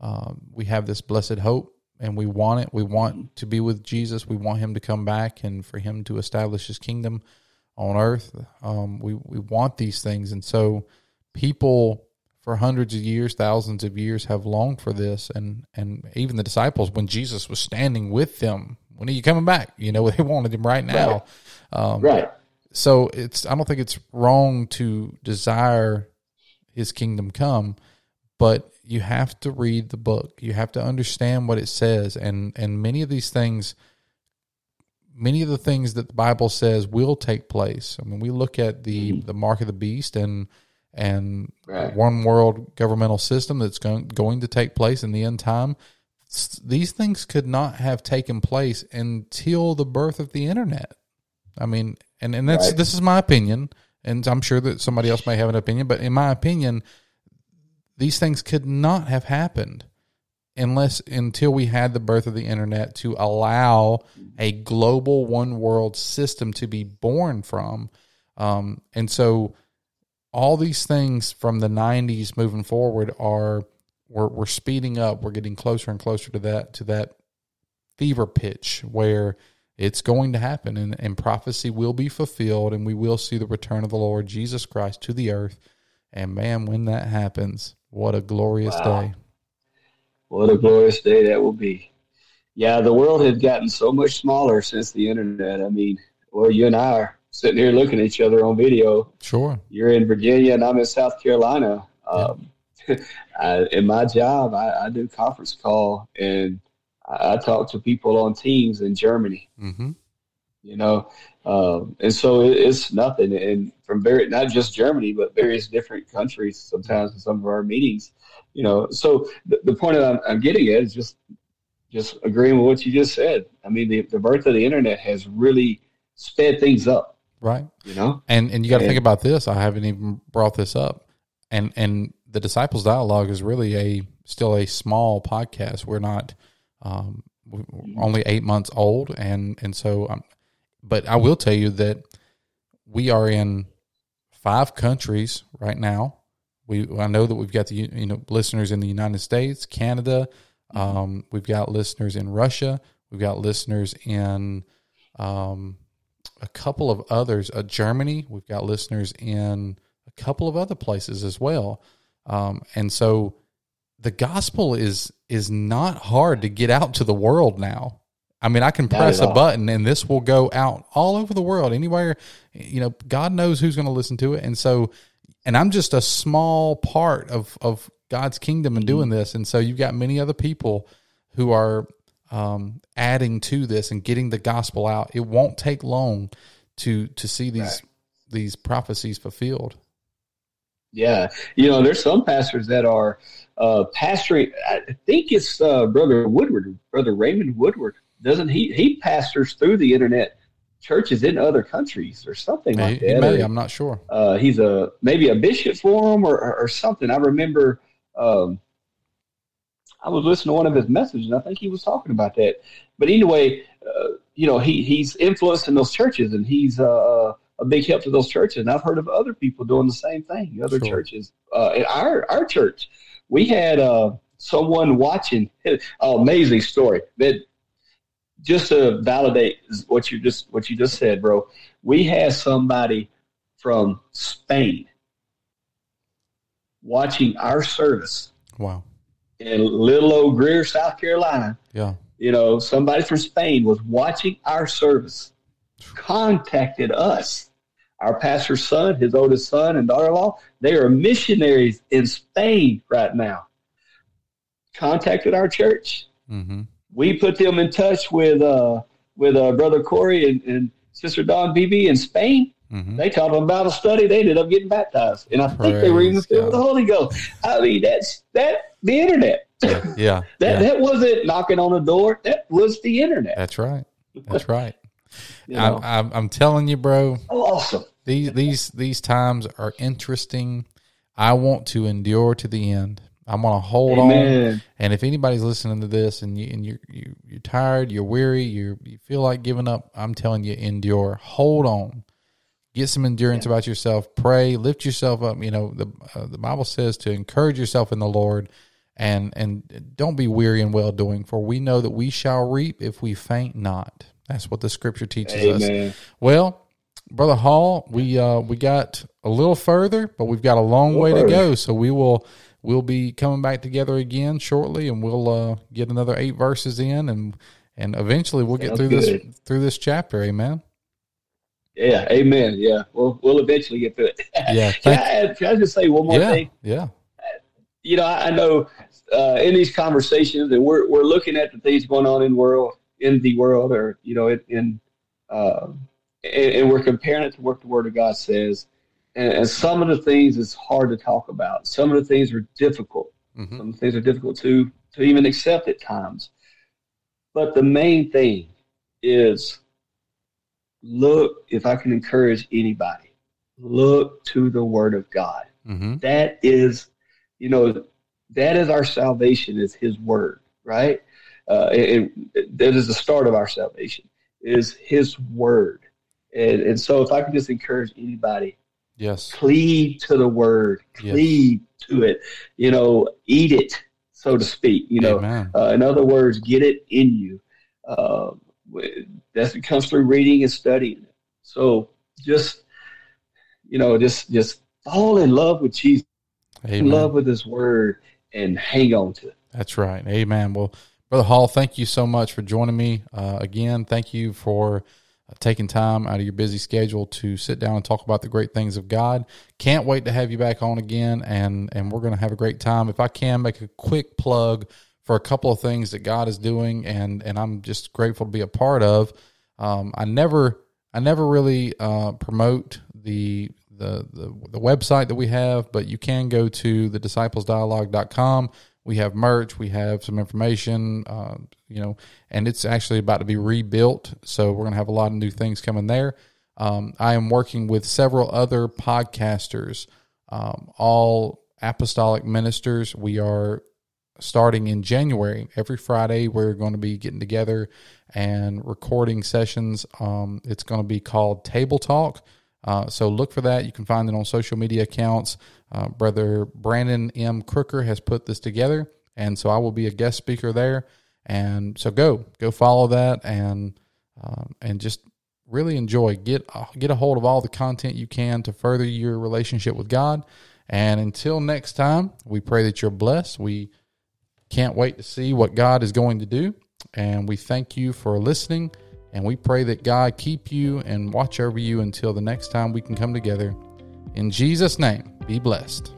Um, we have this blessed hope, and we want it. We want to be with Jesus. We want Him to come back and for Him to establish His kingdom on earth. Um, we we want these things, and so people for hundreds of years, thousands of years, have longed for this, and and even the disciples, when Jesus was standing with them, when are you coming back? You know, (laughs) they wanted him right now. Right. Um, right. So it's I don't think it's wrong to desire his kingdom come, but you have to read the book. You have to understand what it says, and and many of these things, many of the things that the Bible says will take place. I mean, we look at the mm-hmm. the mark of the beast and and right. one world governmental system that's going going to take place in the end time. These things could not have taken place until the birth of the internet. I mean, and and that's right. this is my opinion, and I'm sure that somebody else may have an opinion, but in my opinion, these things could not have happened unless until we had the birth of the internet to allow a global one world system to be born from. Um, and so all these things from the 90s moving forward are we're, we're speeding up we're getting closer and closer to that to that fever pitch where it's going to happen and, and prophecy will be fulfilled and we will see the return of the Lord Jesus Christ to the earth. And man, when that happens, what a glorious wow. day. What a glorious day that will be. Yeah, the world has gotten so much smaller since the internet. I mean, well, you and I are sitting here looking at each other on video. Sure. You're in Virginia and I'm in South Carolina. Um, (laughs) I, in my job, I, I do conference call and I, talk to people on teams in Germany. Mm-hmm. You know, um, and so it, it's nothing. And from very not just Germany, but various different countries. Sometimes in some of our meetings, you know. So the, the point that I'm, I'm getting at is just just agreeing with what you just said. I mean, the, the birth of the internet has really sped things up. Right. You know? And and you got to think about this. I haven't even brought this up. And and the disciples dialogue is really a still a small podcast. We're not um, only eight months old, and and so, um, but I will tell you that we are in five countries right now. We I know that we've got the you know listeners in the United States, Canada. Um, we've got listeners in Russia. We've got listeners in um, a couple of others. Uh, Germany. We've got listeners in a couple of other places as well. Um, and so the gospel is is not hard to get out to the world now. I mean, I can press a button and this will go out all over the world, anywhere. You know, God knows who's going to listen to it, and so, and I'm just a small part of of God's kingdom in doing mm-hmm. this, and so you've got many other people who are um, adding to this and getting the gospel out. It won't take long to to see these right. these prophecies fulfilled. Yeah, you know, there's some pastors that are uh, pastoring. I think it's uh, Brother Woodward, Brother Raymond Woodward. Doesn't he? He pastors through the internet churches in other countries or something he, like that. May, I'm not sure. Uh, he's a maybe a bishop for him or, or, or something. I remember um, I was listening to one of his messages, and I think he was talking about that. But anyway, uh, you know, he he's influencing those churches, and he's uh, a big help to those churches. And I've heard of other people doing the same thing, other sure. churches. Uh, in our our church, we had uh, someone watching. Oh, (laughs) amazing story that just to validate what you just what you just said, bro. We had somebody from Spain watching our service. Wow. In little old Greer, South Carolina. Yeah. You know, somebody from Spain was watching our service, contacted us our pastor's son, his oldest son and daughter-in-law, they are missionaries in Spain right now. Contacted our church. Mm-hmm. We put them in touch with uh, with uh, brother Corey and, and sister Don Beebe in Spain. Mm-hmm. They taught them about a study. They ended up getting baptized, and I Praise think they were even filled with the Holy Ghost. I mean, that's that the internet. Yeah, yeah (laughs) that yeah. that wasn't knocking on the door. That was the internet. That's right. That's (laughs) right. you know? I, am telling you, bro. awesome. These these these times are interesting. I want to endure to the end. I'm gonna hold Amen. on. And if anybody's listening to this and you and you're you, are you are tired, you're weary, you you feel like giving up, I'm telling you, endure. Hold on. get some endurance yeah. about yourself. Pray, lift yourself up. You know, the uh, the Bible says to encourage yourself in the Lord, and and don't be weary in well doing, for we know that we shall reap if we faint not. That's what the Scripture teaches Amen. us. Well, brother Hall, we uh, we got a little further, but we've got a long a way further. to go. So we will we'll be coming back together again shortly, and we'll uh, get another eight verses in, and and eventually we'll get Sounds through good. this through this chapter. Amen. Yeah, amen. Yeah, we'll we'll eventually get through it. Yeah. (laughs) can, I can I just say one more yeah, thing? Yeah. You know, I, I know uh, in these conversations, and we're we're looking at the things going on in world in the world, or you know, in, in uh, and, and, we're comparing it to what the Word of God says. And, and, some of the things is hard to talk about. Some of the things are difficult. Mm-hmm. Some things are difficult to to even accept at times. But the main thing is look, if I can encourage anybody, look to the Word of God. Mm-hmm. That is, you know, that is our salvation, is His Word, right? Uh, and, and that is the start of our salvation, is His Word. And, and so, if I can just encourage anybody, yes, cleave to the Word, cleave yes. to it, you know, eat it, so to speak. You know, uh, in other words, get it in you. Uh, that comes through reading and studying it. So just you know, just just fall in love with Jesus, in love with His Word, and hang on to it. That's right. Amen. Well, Brother Hall, thank you so much for joining me uh, again. Thank you for taking time out of your busy schedule to sit down and talk about the great things of God. Can't wait to have you back on again, and and we're going to have a great time. If I can make a quick plug for a couple of things that God is doing, and and I'm just grateful to be a part of. Um, I never I never really uh, promote the, the the the website that we have, but you can go to the disciplesdialogue.com. We have merch, we have some information, uh, you know, and it's actually about to be rebuilt. So we're going to have a lot of new things coming there. Um, I am working with several other podcasters, um, all apostolic ministers. We are starting in January. Every Friday, we're going to be getting together and recording sessions. Um, it's going to be called Table Talk. Uh, so look for that. You can find it on social media accounts. Uh, Brother Brandon M. Crooker has put this together, and so I will be a guest speaker there. And so go, go follow that, and um, and just really enjoy. Get uh, get a hold of all the content you can to further your relationship with God. And until next time, we pray that you're blessed. We can't wait to see what God is going to do. And we thank you for listening. And we pray that God keep you and watch over you until the next time we can come together. In Jesus' name, be blessed.